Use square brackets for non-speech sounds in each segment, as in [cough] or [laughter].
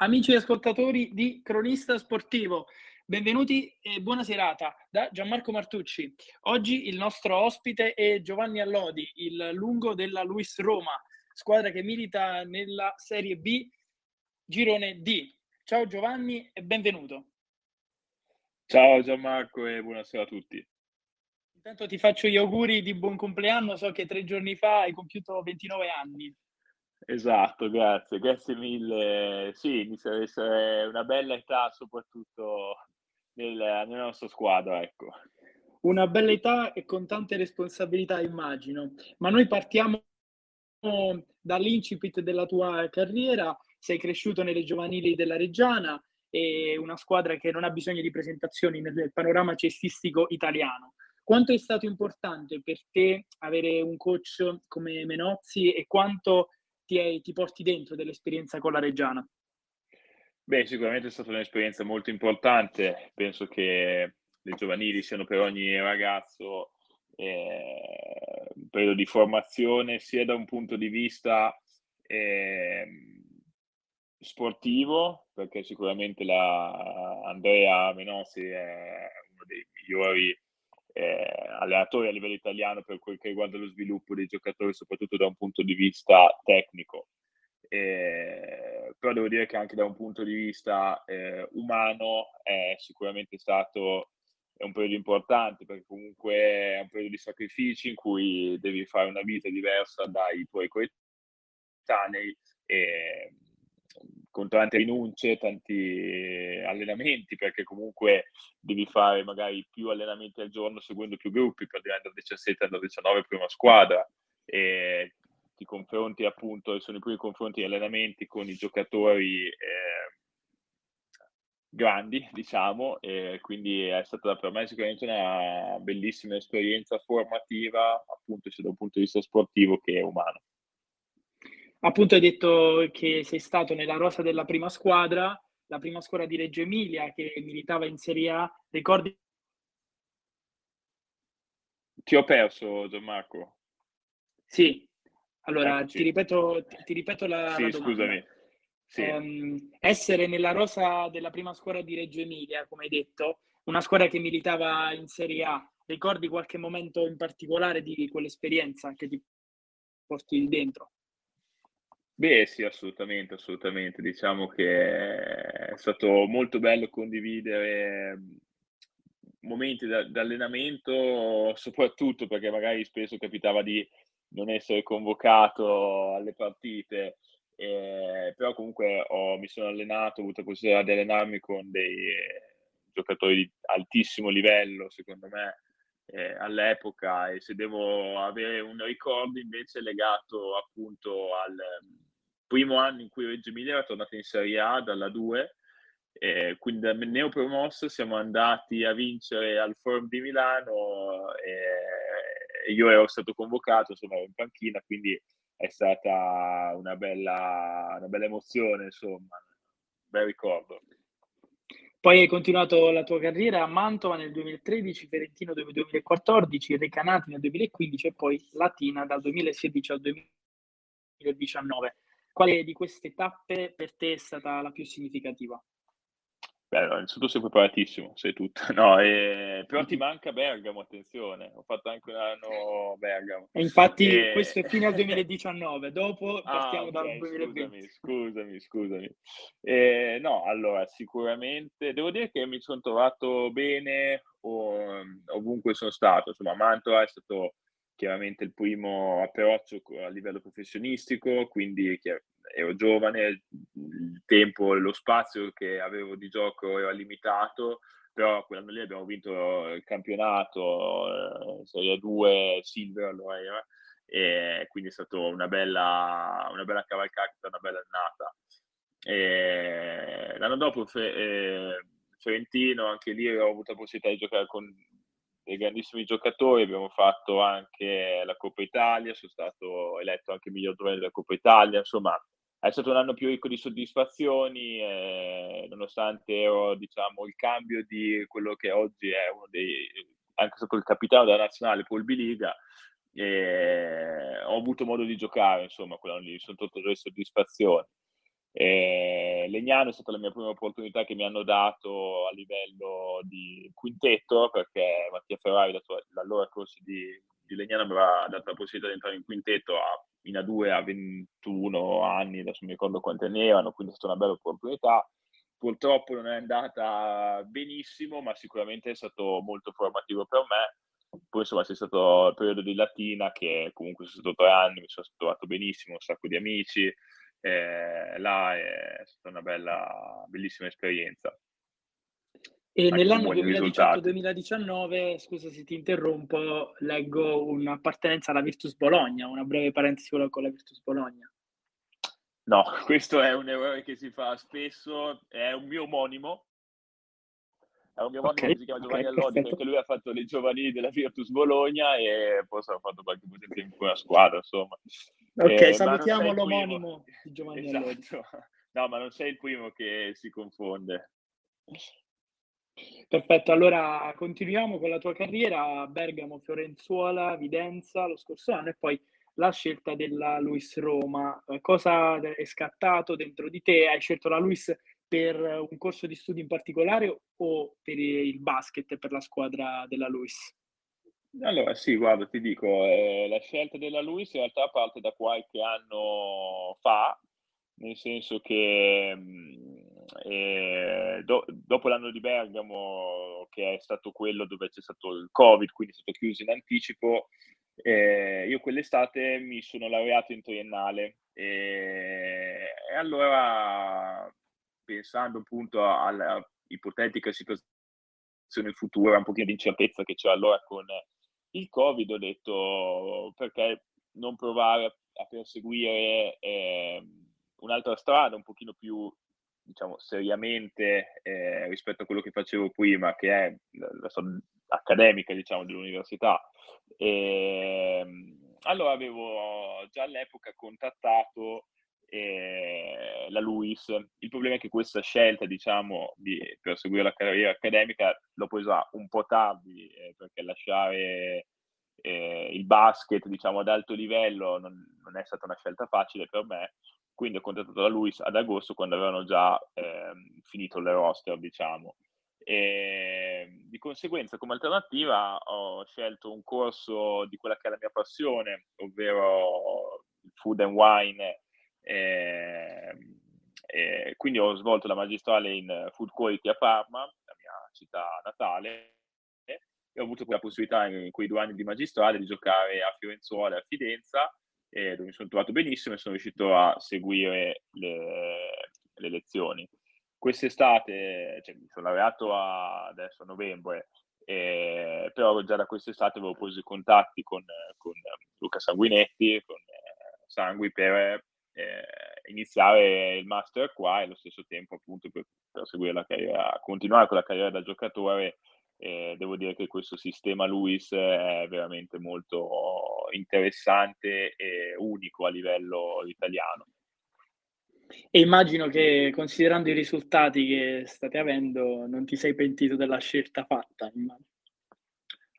Amici ascoltatori di Cronista Sportivo, benvenuti e buona serata da Gianmarco Martucci. Oggi il nostro ospite è Giovanni Allodi, il lungo della Luis Roma, squadra che milita nella Serie B, girone D. Ciao Giovanni e benvenuto. Ciao Gianmarco e buonasera a tutti. Intanto ti faccio gli auguri di buon compleanno, so che tre giorni fa hai compiuto 29 anni. Esatto, grazie, grazie mille. Sì, inizia ad essere una bella età, soprattutto nel, nella nostra squadra, ecco. Una bella età e con tante responsabilità, immagino. Ma noi partiamo dall'incipit della tua carriera. Sei cresciuto nelle giovanili della Reggiana e una squadra che non ha bisogno di presentazioni nel panorama cestistico italiano. Quanto è stato importante per te avere un coach come Menozzi e quanto ti, ti porti dentro dell'esperienza con la Reggiana? Beh, sicuramente è stata un'esperienza molto importante. Penso che le giovanili siano per ogni ragazzo eh, un periodo di formazione sia da un punto di vista eh, sportivo, perché sicuramente la Andrea Menossi è uno dei migliori eh, allenatori a livello italiano per quel che riguarda lo sviluppo dei giocatori, soprattutto da un punto di vista tecnico. Eh, però devo dire che anche da un punto di vista eh, umano è sicuramente stato un periodo importante perché comunque è un periodo di sacrifici in cui devi fare una vita diversa dai tuoi coetanei e con tante rinunce, tanti allenamenti, perché comunque devi fare magari più allenamenti al giorno seguendo più gruppi per arrivare dal 17 al 19 prima squadra e ti confronti appunto, sono i primi confronti di allenamenti con i giocatori eh, grandi, [laughs] diciamo, e quindi è stata per me sicuramente una bellissima esperienza formativa, appunto sia da un punto di vista sportivo che umano. Appunto hai detto che sei stato nella rosa della prima squadra, la prima squadra di Reggio Emilia che militava in Serie A. Ricordi? Ti ho perso, Gianmarco. Sì, allora ti ripeto, ti, ti ripeto la, sì, la scusami. Sì. Um, essere nella rosa della prima squadra di Reggio Emilia, come hai detto, una squadra che militava in Serie A, ricordi qualche momento in particolare di quell'esperienza che ti porti dentro? Beh, sì, assolutamente, assolutamente. Diciamo che è stato molto bello condividere momenti da, d'allenamento, soprattutto perché magari spesso capitava di non essere convocato alle partite, eh, però comunque ho, mi sono allenato, ho avuto la possibilità di allenarmi con dei giocatori di altissimo livello, secondo me, eh, all'epoca e se devo avere un ricordo invece legato appunto al primo anno in cui Reggio Emilia era tornata in Serie A dalla 2, eh, quindi da neopromosso siamo andati a vincere al Forum di Milano e io ero stato convocato, insomma ero in panchina, quindi è stata una bella, una bella emozione, insomma, un bel ricordo. Poi hai continuato la tua carriera a Mantova nel 2013, Ferentino nel 2014, Recanati nel 2015 e poi Latina dal 2016 al 2019. Quale di queste tappe per te è stata la più significativa? Beh, innanzitutto sei preparatissimo, sei tutto. [laughs] No, eh, però ti [laughs] manca Bergamo, attenzione, ho fatto anche un anno Bergamo. E infatti e... questo è fine al [laughs] 2019, dopo partiamo ah, okay, dal 2020. Scusami, scusami, scusami. Eh, no, allora, sicuramente, devo dire che mi sono trovato bene ovunque sono stato, insomma, Mantova è stato chiaramente il primo approccio a livello professionistico, quindi ero giovane, il tempo e lo spazio che avevo di gioco era limitato, però quell'anno lì abbiamo vinto il campionato, eh, Serie 2, Silver allora era, e quindi è stata una bella, una bella cavalcata, una bella annata. E l'anno dopo Fe, eh, Ferentino, anche lì ho avuto la possibilità di giocare con dei grandissimi giocatori, abbiamo fatto anche la Coppa Italia, sono stato eletto anche miglior giovane della Coppa Italia, insomma è stato un anno più ricco di soddisfazioni, eh, nonostante ero diciamo, il cambio di quello che oggi è uno dei, anche stato il capitano della nazionale Paul Biliga, e ho avuto modo di giocare, insomma, quell'anno lì, sono tutte delle soddisfazioni. Eh, Legnano è stata la mia prima opportunità che mi hanno dato a livello di quintetto perché Mattia Ferrari, l'allora corso di, di Legnano, mi aveva dato la possibilità di entrare in quintetto a, in A2 a 21 anni, adesso mi ricordo quanti anni erano, quindi è stata una bella opportunità. Purtroppo non è andata benissimo, ma sicuramente è stato molto formativo per me. Poi insomma c'è stato il periodo di Latina che comunque sono stato tre anni, mi sono trovato benissimo, un sacco di amici, eh, là è stata una bella, bellissima esperienza. E nell'anno 2018-2019, scusa se ti interrompo, leggo un'appartenenza alla Virtus Bologna, una breve parentesi con la Virtus Bologna. No, [laughs] questo è un errore che si fa spesso, è un mio omonimo, è un mio omonimo okay, che si chiama Giovanni okay, Allodi, perché lui ha fatto le giovanili della Virtus Bologna e poi ha fatto qualche presente in quella squadra, insomma. Ok, eh, salutiamo l'omonimo di Giovanni esatto. [laughs] No, ma non sei il primo che si confonde. Perfetto, allora continuiamo con la tua carriera, Bergamo, Fiorenzuola, Videnza lo scorso anno e poi la scelta della Luis Roma. Cosa è scattato dentro di te? Hai scelto la Luis per un corso di studi in particolare o per il basket, per la squadra della Luis? Allora, sì, guarda, ti dico, eh, la scelta della Luis in realtà parte da qualche anno fa, nel senso che mm, eh, do, dopo l'anno di Bergamo, che è stato quello dove c'è stato il Covid, quindi è stato chiuso in anticipo, eh, io quell'estate mi sono laureato in triennale. E, e allora, pensando appunto alla ipotetica situazione futura, un pochino di incertezza che c'è allora con il Covid, ho detto perché non provare a perseguire eh, un'altra strada un pochino più diciamo, seriamente eh, rispetto a quello che facevo prima, che è la, la accademica, diciamo, dell'università. E, ehm, allora avevo già all'epoca contattato eh, la LUIS. Il problema è che questa scelta, diciamo, di perseguire la carriera accademica l'ho presa un po' tardi, eh, perché lasciare eh, il basket, diciamo, ad alto livello non, non, è stata una scelta facile per me quindi ho contattato la Luis ad agosto quando avevano già eh, finito le roster, diciamo. E di conseguenza, come alternativa, ho scelto un corso di quella che è la mia passione, ovvero food and wine. E, e quindi ho svolto la magistrale in food quality a Parma, la mia città natale, e ho avuto la possibilità in quei due anni di magistrale di giocare a Fiorenzuola e a Fidenza eh, dove mi sono trovato benissimo e sono riuscito a seguire le, le lezioni. Quest'estate, cioè, mi sono laureato a, adesso a novembre, eh, però già da quest'estate avevo preso i contatti con, con Luca Sanguinetti, con eh, Sangui per eh, iniziare il master qua e allo stesso tempo appunto per, per seguire la carriera, continuare con la carriera da giocatore eh, devo dire che questo sistema LUIS è veramente molto interessante e unico a livello italiano. E immagino che considerando i risultati che state avendo non ti sei pentito della scelta fatta. Immagino.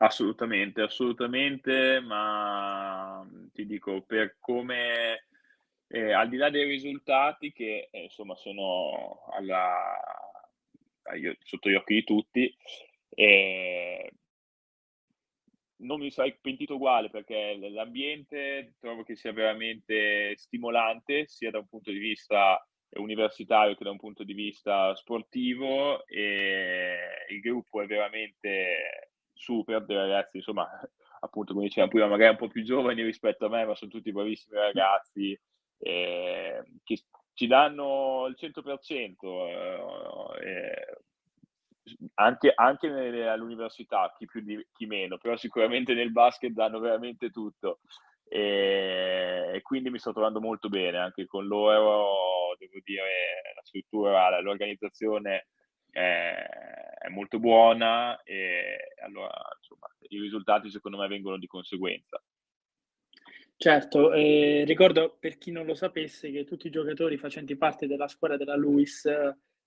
Assolutamente, assolutamente, ma ti dico per come eh, al di là dei risultati che eh, insomma sono alla, sotto gli occhi di tutti, e non mi sarei pentito uguale perché l'ambiente trovo che sia veramente stimolante sia da un punto di vista universitario che da un punto di vista sportivo e il gruppo è veramente super dei ragazzi, insomma, [laughs] appunto come dicevamo prima, magari un po' più giovani rispetto a me, ma sono tutti bravissimi ragazzi eh, che ci danno il 100%. Eh, anche, anche all'università, chi più di chi meno, però sicuramente nel basket danno veramente tutto. E, e, quindi mi sto trovando molto bene anche con loro, devo dire, la struttura, l'organizzazione è, è molto buona e allora insomma i risultati secondo me vengono di conseguenza. Certo, eh, ricordo per chi non lo sapesse che tutti i giocatori facenti parte della squadra della Luis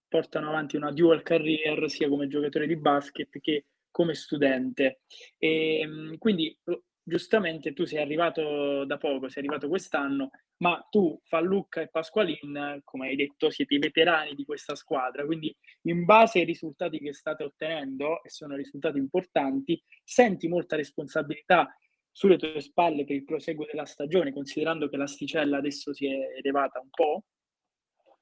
portano avanti una dual career sia come giocatore di basket che come studente. E, ehm, quindi giustamente tu sei arrivato da poco, sei arrivato quest'anno, ma tu, Fallucca e Pasqualin, come hai detto, siete i veterani di questa squadra, quindi in base ai risultati che state ottenendo, e sono risultati importanti, senti molta responsabilità sulle tue spalle per il proseguo della stagione, considerando che l'asticella adesso si è elevata un po'?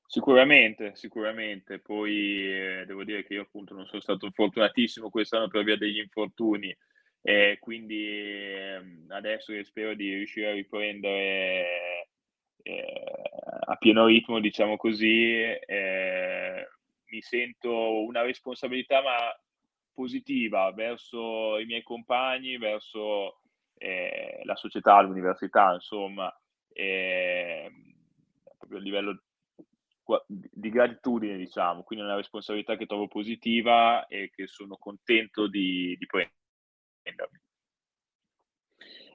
Sicuramente, sicuramente. Poi eh, devo dire che io appunto non sono stato fortunatissimo quest'anno per via degli infortuni e quindi eh, adesso che spero di riuscire a riprendere eh, a pieno ritmo, diciamo così, eh, mi sento una responsabilità ma positiva verso i miei compagni, verso eh, la società, l'università, insomma, proprio a livello di gratitudine, diciamo, quindi è una responsabilità che trovo positiva e che sono contento di, di prendermi.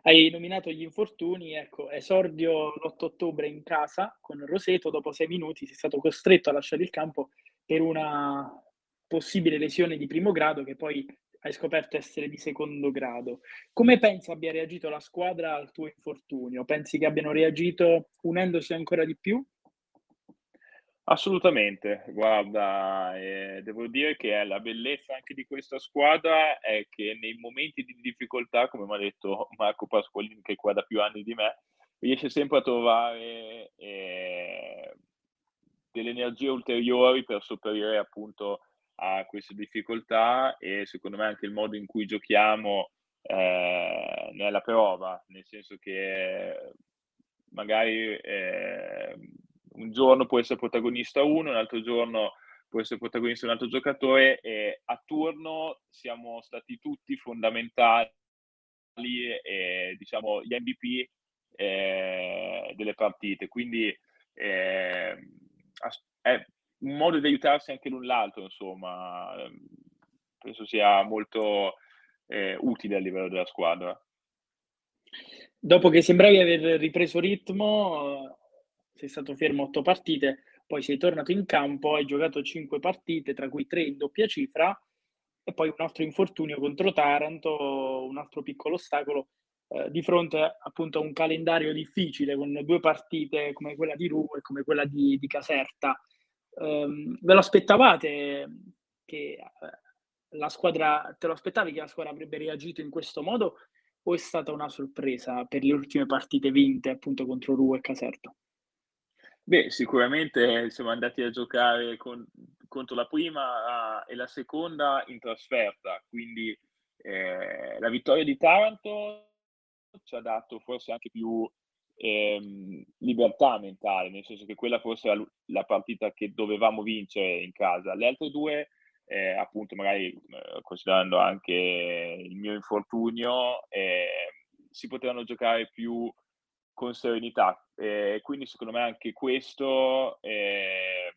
Hai nominato gli infortuni, ecco, esordio l'8 ottobre in casa con Roseto, dopo sei minuti sei stato costretto a lasciare il campo per una possibile lesione di primo grado che poi hai scoperto essere di secondo grado. Come pensi abbia reagito la squadra al tuo infortunio? Pensi che abbiano reagito unendosi ancora di più? Assolutamente, guarda, eh, devo dire che la bellezza anche di questa squadra è che nei momenti di difficoltà, come mi ha detto Marco Pasqualini, che è qua da più anni di me, riesce sempre a trovare eh, delle energie ulteriori per sopperire appunto a queste difficoltà e secondo me anche il modo in cui giochiamo eh, la prova, nel senso che magari eh, un giorno può essere protagonista uno, un altro giorno può essere protagonista un altro giocatore e a turno siamo stati tutti fondamentali e diciamo gli MVP eh, delle partite. Quindi eh, è un modo di aiutarsi anche l'un l'altro, insomma, penso sia molto eh, utile a livello della squadra. Dopo che sembravi aver ripreso ritmo, sei stato fermo otto partite, poi sei tornato in campo, hai giocato cinque partite, tra cui tre in doppia cifra, e poi un altro infortunio contro Taranto, un altro piccolo ostacolo, eh, di fronte appunto a un calendario difficile con due partite come quella di Ruvo e come quella di, di Caserta. Um, ve lo aspettavate che eh, la squadra, te lo aspettavi che la squadra avrebbe reagito in questo modo o è stata una sorpresa per le ultime partite vinte appunto contro Ruvo e Caserta? Beh, sicuramente siamo andati a giocare con, contro la prima uh, e la seconda in trasferta, quindi eh, la vittoria di Taranto ci ha dato forse anche più ehm, libertà mentale, nel senso che quella forse era la partita che dovevamo vincere in casa. Le altre due, eh, appunto, magari eh, considerando anche il mio infortunio, eh, si potevano giocare più con serenità. Eh, quindi secondo me anche questo eh,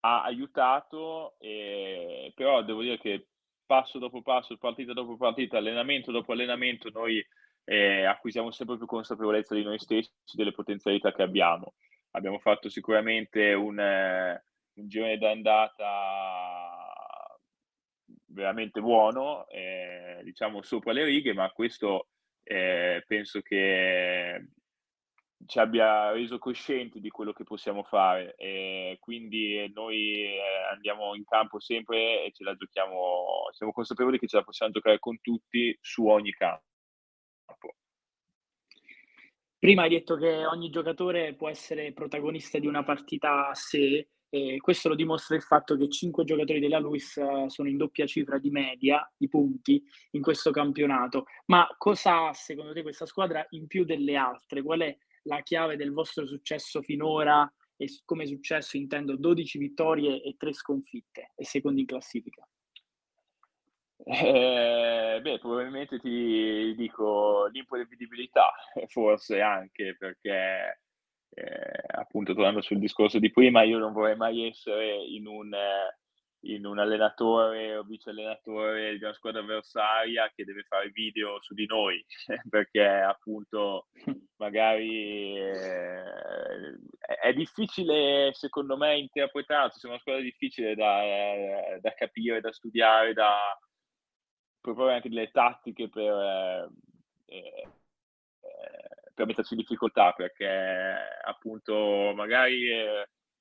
ha aiutato, eh, però devo dire che passo dopo passo, partita dopo partita, allenamento dopo allenamento, noi eh, acquisiamo sempre più consapevolezza di noi stessi, delle potenzialità che abbiamo. Abbiamo fatto sicuramente un, eh, un girone d'andata veramente buono, eh, diciamo sopra le righe, ma questo eh, penso che ci abbia reso coscienti di quello che possiamo fare e quindi noi eh, andiamo in campo sempre e ce la giochiamo, siamo consapevoli che ce la possiamo giocare con tutti su ogni campo. Prima hai detto che ogni giocatore può essere protagonista di una partita a sé e questo lo dimostra il fatto che cinque giocatori della Luis eh, sono in doppia cifra di media di punti in questo campionato. Ma cosa ha secondo te questa squadra in più delle altre? Qual è la chiave del vostro successo finora? E come successo intendo 12 vittorie e 3 sconfitte e secondi in classifica. Eh, beh, probabilmente ti dico l'imprevedibilità, forse anche perché eh, appunto tornando sul discorso di prima, io non vorrei mai essere in un, in un allenatore o vice allenatore di una squadra avversaria che deve fare video su di noi, [laughs] perché appunto magari eh, è difficile secondo me interpretarsi, è una squadra difficile da, da capire, da studiare, da, proporre anche delle tattiche per, eh, per metterci in difficoltà, perché appunto magari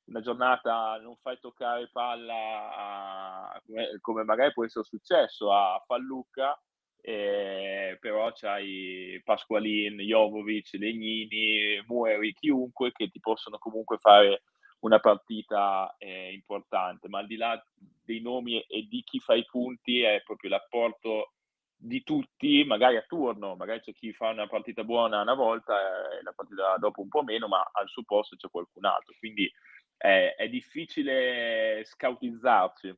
una giornata non fai toccare palla a, come, magari può essere successo a Fallucca, eh, però c'hai Pasqualin, Jovovic, Legnini, Mueri, chiunque che ti possono comunque fare una partita eh, importante, ma al di là dei nomi e di chi fa i punti è proprio l'apporto di tutti, magari a turno, magari c'è chi fa una partita buona una volta e la partita dopo un po' meno, ma al suo posto c'è qualcun altro, quindi è, è difficile scoutizzarci.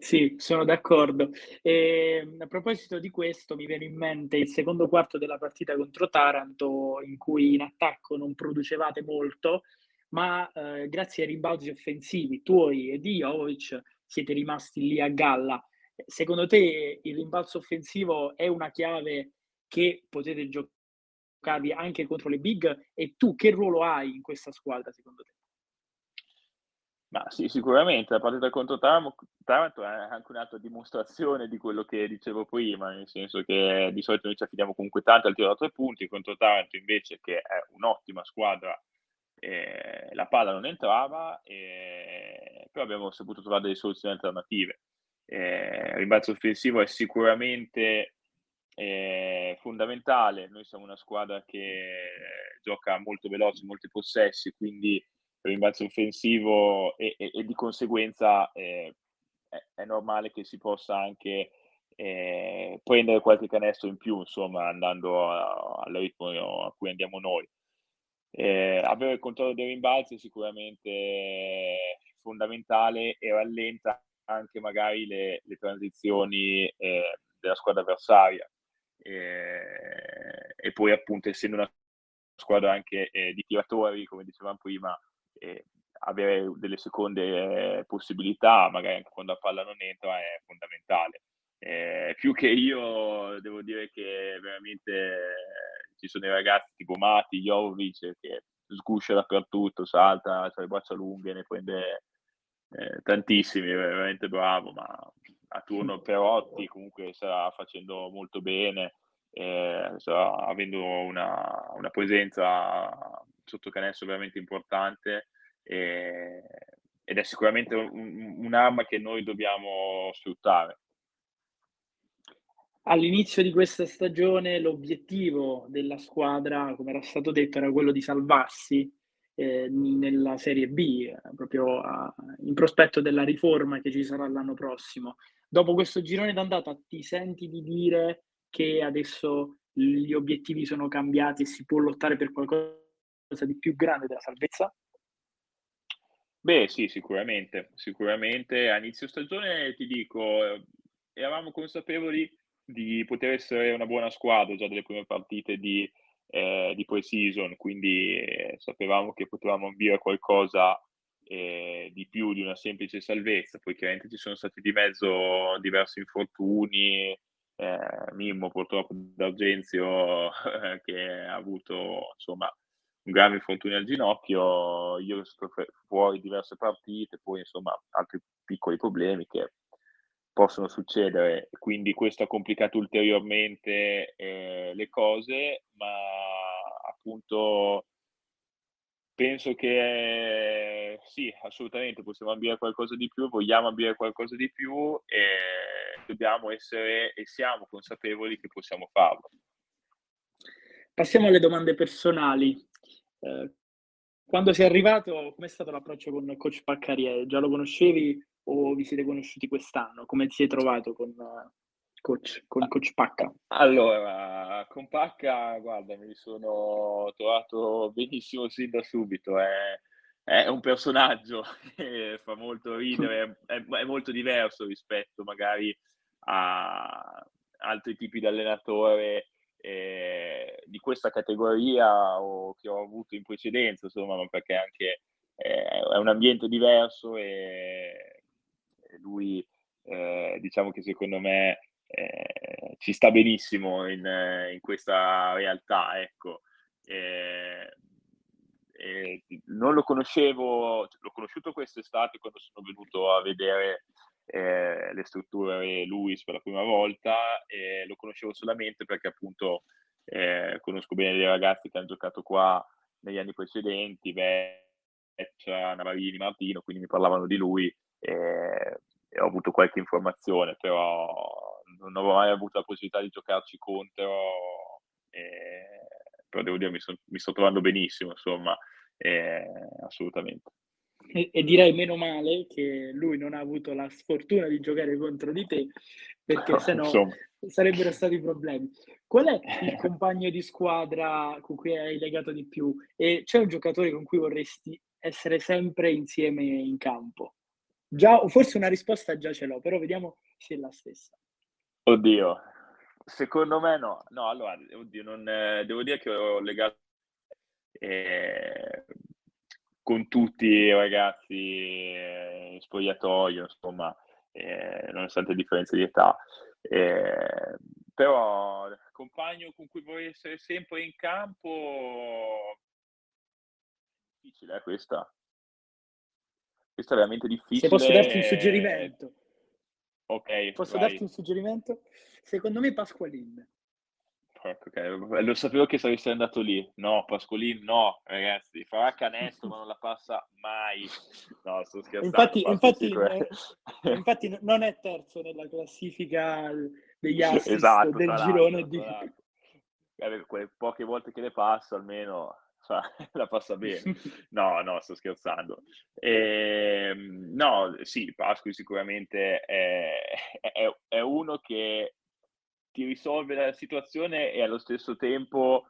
Sì, sono d'accordo. E, a proposito di questo, mi viene in mente il secondo quarto della partita contro Taranto, in cui in attacco non producevate molto, ma eh, grazie ai rimbalzi offensivi tuoi e di Jovic siete rimasti lì a galla. Secondo te il rimbalzo offensivo è una chiave che potete giocare anche contro le big e tu che ruolo hai in questa squadra secondo te? Ma sì, sicuramente la partita contro Taranto è anche un'altra dimostrazione di quello che dicevo prima, nel senso che di solito noi ci affidiamo comunque tanto al tiro da tre punti, contro Taranto invece che è un'ottima squadra eh, la palla non entrava, eh, però abbiamo saputo trovare delle soluzioni alternative. Eh, rimbalzo offensivo è sicuramente eh, fondamentale, noi siamo una squadra che gioca molto veloce, molti possessi, quindi il rimbalzo offensivo e, e, e di conseguenza eh, è, è, normale che si possa anche eh, prendere qualche canestro in più, insomma, andando al ritmo a cui andiamo noi. Eh, avere il controllo dei rimbalzi è sicuramente fondamentale e rallenta anche magari le, le transizioni eh, della squadra avversaria. Eh, e poi appunto essendo una squadra anche eh, di tiratori, come dicevamo prima, eh, avere delle seconde eh, possibilità, magari anche quando la palla non entra, è fondamentale. Più che io devo dire che veramente ci sono i ragazzi tipo Mati, Jovic che sguscia dappertutto, salta, ha le braccia lunghe, ne prende eh, tantissimi, è veramente bravo, ma a turno [laughs] Perotti comunque sta facendo molto bene, eh, sta avendo una, una, presenza sotto canestro veramente importante eh, ed è sicuramente un, un'arma che noi dobbiamo sfruttare all'inizio di questa stagione l'obiettivo della squadra, come era stato detto, era quello di salvarsi eh, nella Serie B, eh, proprio a, in prospetto della riforma che ci sarà l'anno prossimo. Dopo questo girone d'andata ti senti di dire che adesso gli obiettivi sono cambiati e si può lottare per qualcosa di più grande della salvezza? Beh, sì, sicuramente, sicuramente. A inizio stagione ti dico, eh, eravamo consapevoli di poter essere una buona squadra già dalle prime partite di, eh, di pre-season, quindi eh, sapevamo che potevamo ambire qualcosa eh, di più di una semplice salvezza, poi chiaramente ci sono stati di mezzo diversi infortuni, eh, Mimmo purtroppo d'Argenzio [laughs] che ha avuto insomma un grave infortunio al ginocchio, io sono stato fuori diverse partite, poi insomma altri piccoli problemi che possono succedere, quindi questo ha complicato ulteriormente eh, le cose, ma appunto penso che sì, assolutamente possiamo ambire qualcosa di più, vogliamo ambire qualcosa di più e dobbiamo essere e siamo consapevoli che possiamo farlo. Passiamo alle domande personali. Eh, quando sei arrivato, com'è stato l'approccio con Coach Paccarie? Già lo conoscevi o vi siete conosciuti quest'anno? Come ti sei trovato con, coach, con coach Pacca? Allora, con Pacca, guarda, mi sono trovato benissimo sin da subito. È, è un personaggio [laughs] che fa molto ridere, è, è, molto diverso rispetto magari a altri tipi di allenatore eh, di questa categoria o che ho avuto in precedenza, insomma, ma perché anche eh, è un ambiente diverso e lui eh, diciamo che secondo me eh, ci sta benissimo in, in questa realtà, ecco. E, e non lo conoscevo, l'ho conosciuto quest'estate quando sono venuto a vedere eh, le strutture Luis per la prima volta e lo conoscevo solamente perché appunto eh, conosco bene dei ragazzi che hanno giocato qua negli anni precedenti, Veccia, Navarini, Martino, quindi mi parlavano di lui e, e ho avuto qualche informazione, però non avevo mai avuto la possibilità di giocarci contro, e, però devo dire mi, so, mi sto trovando benissimo, insomma, e, assolutamente. E, e, direi meno male che lui non ha avuto la sfortuna di giocare contro di te, perché [laughs] sennò sarebbero stati problemi. Qual è [laughs] il compagno di squadra con cui hai legato di più? E c'è un giocatore con cui vorresti essere sempre insieme in campo? Già, forse una risposta già ce l'ho, però vediamo se è la stessa. Oddio, secondo me no. No, allora, oddio, non, eh, devo dire che ho legato eh, con tutti i ragazzi eh, in spogliatoio, insomma, eh, nonostante differenze di età. Eh, però compagno con cui vorrei essere sempre in campo difficile eh, questa questa è veramente difficile se posso darti un suggerimento ok posso vai. darti un suggerimento secondo me Pasqualin Okay. Lo sapevo che saresti andato lì. No, Pascolin, no, ragazzi, farà canestro ma non la passa mai. No, sto scherzando. Infatti, infatti, eh, infatti non è terzo nella classifica degli assist esatto, del girone di... Eh, quelle poche volte che le passa almeno [laughs] la passa bene. [laughs] No, no, sto scherzando. E, ehm, no, sì, Pasqui sicuramente è, è, è uno che ti risolve la situazione e allo stesso tempo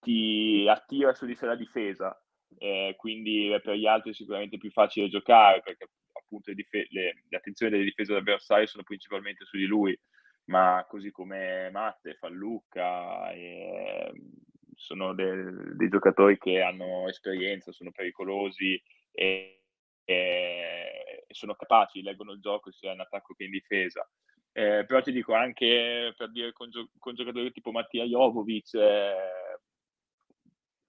ti attira su di sé la difesa. Eh, quindi per gli altri è sicuramente più facile giocare perché appunto le, dif- le, le attenzioni delle difese dell'avversario sono principalmente su di lui, ma così come Matte, Fallucca, eh, sono de- dei giocatori che hanno esperienza, sono pericolosi e, e sono capaci, leggono il gioco sia in attacco che in difesa. Eh, però ti dico anche per dire con, gio- con giocatori tipo Mattia Jovovic eh,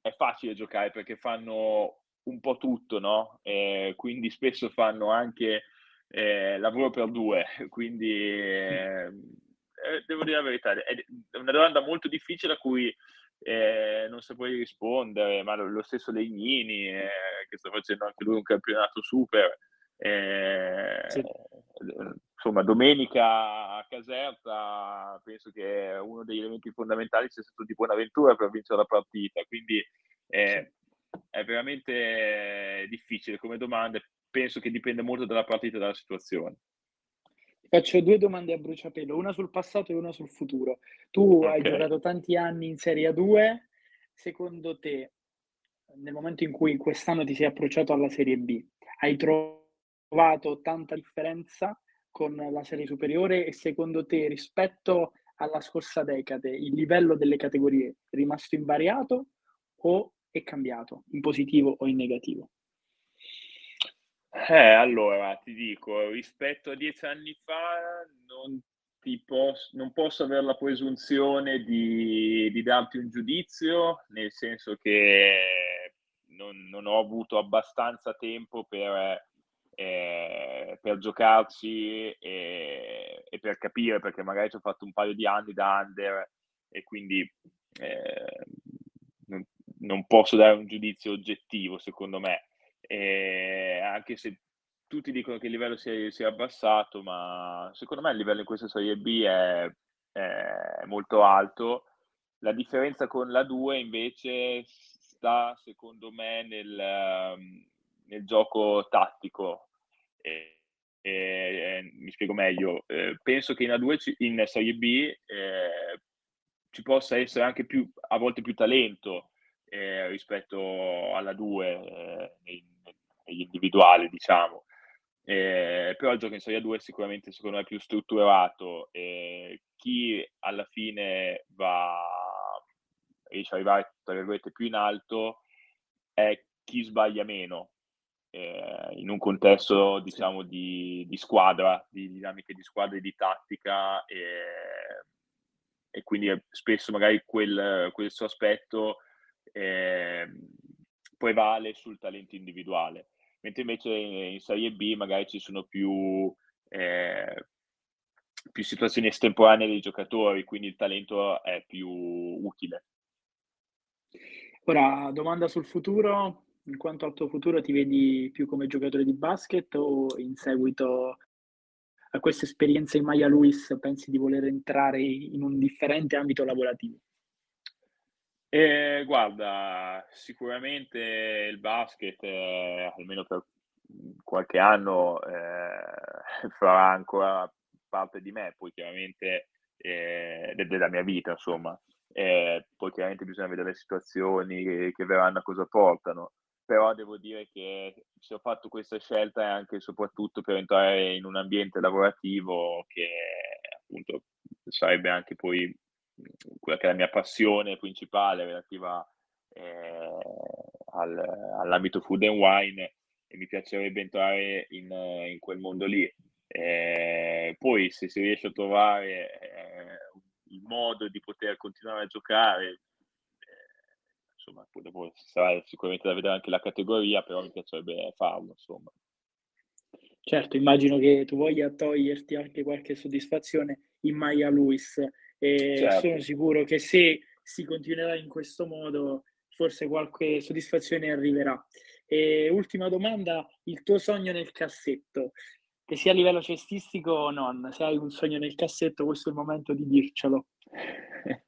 è facile giocare perché fanno un po' tutto, no? Eh, quindi spesso fanno anche eh, lavoro per due, [laughs] quindi eh, eh, devo dire la verità, è una domanda molto difficile a cui eh, non saprei rispondere, ma lo, lo stesso Legnini, eh, che sta facendo anche lui un campionato super, eh, sì. Insomma, domenica a Caserta penso che uno degli elementi fondamentali sia stato di Buonaventura per vincere la partita, quindi eh, è veramente difficile come domanda, penso che dipende molto dalla partita e dalla situazione. Faccio due domande a bruciapelo, una sul passato e una sul futuro. Tu okay. hai giocato tanti anni in Serie A2, secondo te, nel momento in cui quest'anno ti sei approcciato alla Serie B, hai trovato trovato tanta differenza con la serie superiore e secondo te rispetto alla scorsa decade il livello delle categorie è rimasto invariato o è cambiato in positivo o in negativo? Eh, allora ti dico, rispetto a dieci anni fa non, posso, non posso avere la presunzione di, di, darti un giudizio, nel senso che non, non ho avuto abbastanza tempo per eh, per giocarci e, e, per capire, perché magari ci ho fatto un paio di anni da under e quindi eh, non, non, posso dare un giudizio oggettivo, secondo me, eh, anche se tutti dicono che il livello si è, si è, abbassato, ma secondo me il livello in questa Serie B è, è molto alto. La differenza con la 2 invece sta, secondo me, nel, nel gioco tattico. E, e, mi spiego meglio, eh, penso che in A2 in Serie B eh, ci possa essere anche più, a volte più talento eh, rispetto alla 2 eh, nei, negli individuali, diciamo. Eh, però il gioco in Serie 2 è sicuramente secondo me più strutturato e chi alla fine va riesce ad arrivare tra virgolette più in alto è chi sbaglia meno eh, in un contesto diciamo di, di, squadra, di dinamiche di squadra e di tattica e, e quindi spesso magari quel, suo aspetto eh, prevale sul talento individuale. Mentre invece in, Serie B magari ci sono più, eh, più situazioni estemporanee dei giocatori, quindi il talento è più utile. Ora, domanda sul futuro, in quanto al tuo futuro ti vedi più come giocatore di basket o in seguito a questa esperienza in Maya Luis pensi di voler entrare in un differente ambito lavorativo? Eh, guarda, sicuramente il basket, eh, almeno per qualche anno, eh, [laughs] farà ancora parte di me, poi chiaramente eh, della mia vita, insomma. Eh, poi chiaramente bisogna vedere le situazioni che, che verranno a cosa portano però devo dire che se ho fatto questa scelta è anche e soprattutto per entrare in un ambiente lavorativo che appunto sarebbe anche poi quella che è la mia passione principale relativa eh, al, all'ambito food and wine e mi piacerebbe entrare in, in quel mondo lì. Eh, poi se si riesce a trovare eh, il modo di poter continuare a giocare insomma, poi dopo sarà sicuramente da vedere anche la categoria, però mi piacerebbe farlo, insomma. Certo, immagino che tu voglia toglierti anche qualche soddisfazione in Maya Luis e certo. sono sicuro che se si continuerà in questo modo forse qualche soddisfazione arriverà. E ultima domanda, il tuo sogno nel cassetto, che sia a livello cestistico o non, se hai un sogno nel cassetto questo è il momento di dircelo. [laughs]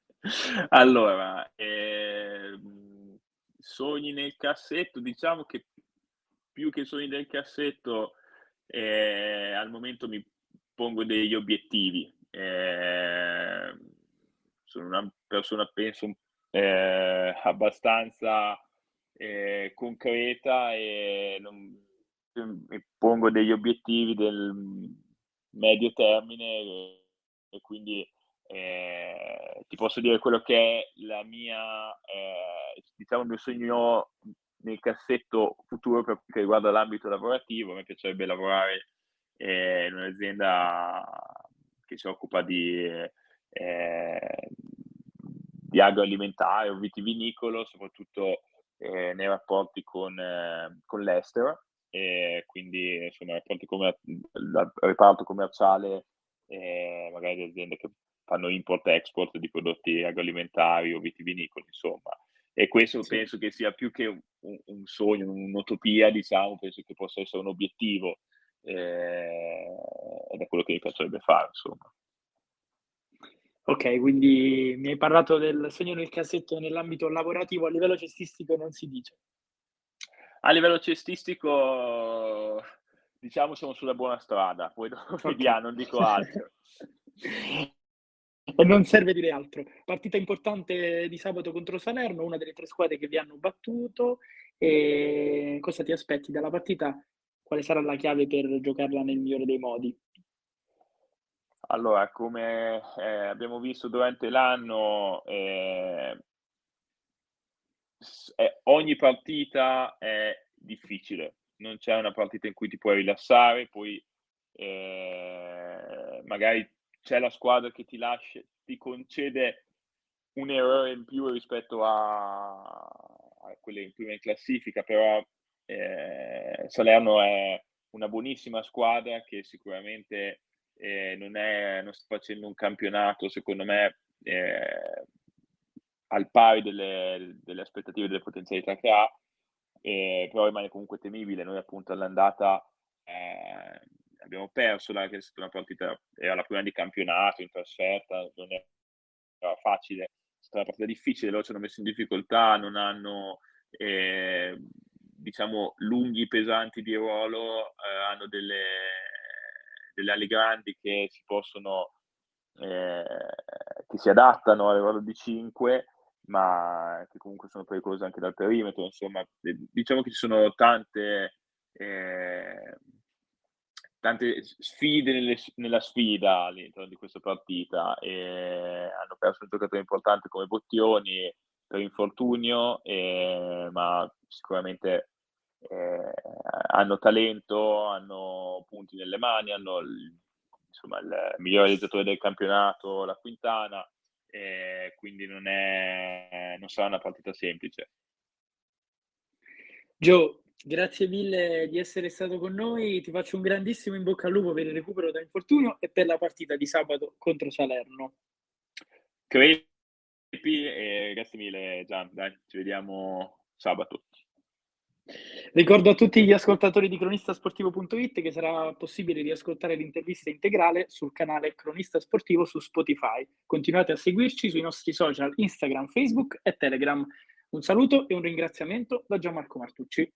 allora, eh, sogni nel cassetto, diciamo che più che sogni nel cassetto, eh, al momento mi pongo degli obiettivi. Eh, sono una persona, penso, eh, abbastanza eh, concreta e non, mi pongo degli obiettivi del medio termine e, e quindi eh, ti posso dire quello che è la mia, eh, diciamo, il mio sogno nel cassetto futuro per quanto riguarda l'ambito lavorativo. A me piacerebbe lavorare eh, in un'azienda che si occupa di, eh, di agroalimentare o vitivinicolo, soprattutto eh, nei rapporti con, eh, con l'estero. E quindi insomma rapporti come il reparto commerciale eh, magari di aziende che fanno import-export di prodotti agroalimentari o vitivinicoli, insomma. E questo sì. penso che sia più che un, un, sogno, un'utopia, diciamo, penso che possa essere un obiettivo eh, ed è quello che mi piacerebbe fare, insomma. Ok, quindi mi hai parlato del sogno nel cassetto nell'ambito lavorativo, a livello cestistico non si dice. A livello cestistico, diciamo, siamo sulla buona strada, poi dopo okay. vediamo, non dico altro. [laughs] E non serve dire altro. Partita importante di sabato contro Salerno, una delle tre squadre che vi hanno battuto. E cosa ti aspetti dalla partita? Quale sarà la chiave per giocarla nel migliore dei modi? Allora, come eh, abbiamo visto durante l'anno, eh, eh, ogni partita è difficile. Non c'è una partita in cui ti puoi rilassare, poi eh, magari c'è la squadra che ti lascia, ti concede un errore in più rispetto a, a quelle in prima in classifica, però eh, Salerno è una buonissima squadra che sicuramente eh, non, è, non, sta facendo un campionato, secondo me, eh, al pari delle, delle, aspettative delle potenzialità che ha, eh, però rimane comunque temibile. Noi appunto all'andata eh, abbiamo perso, la, che è stata una partita, era la prima di campionato, in trasferta, non era facile, è stata una partita difficile, loro ci hanno messo in difficoltà, non hanno, eh, diciamo, lunghi, pesanti di ruolo, eh, hanno delle, delle ali grandi che si possono, eh, che si adattano al ruolo di 5, ma che comunque sono pericolose anche dal perimetro, insomma, diciamo che ci sono tante... Eh, tante sfide nelle, nella sfida all'interno di questa partita e hanno perso un giocatore importante come Bottioni per infortunio, eh, ma sicuramente eh, hanno talento, hanno punti nelle mani, hanno il, insomma, il miglior realizzatore del campionato, la Quintana, eh, quindi non, è, non sarà una partita semplice. Joe, Grazie mille di essere stato con noi, ti faccio un grandissimo in bocca al lupo per il recupero da infortunio e per la partita di sabato contro Salerno. Crepi e grazie mille Gian, dai, ci vediamo sabato. Ricordo a tutti gli ascoltatori di cronistasportivo.it che sarà possibile riascoltare l'intervista integrale sul canale Cronista Sportivo su Spotify. Continuate a seguirci sui nostri social Instagram, Facebook e Telegram. Un saluto e un ringraziamento da Gianmarco Martucci.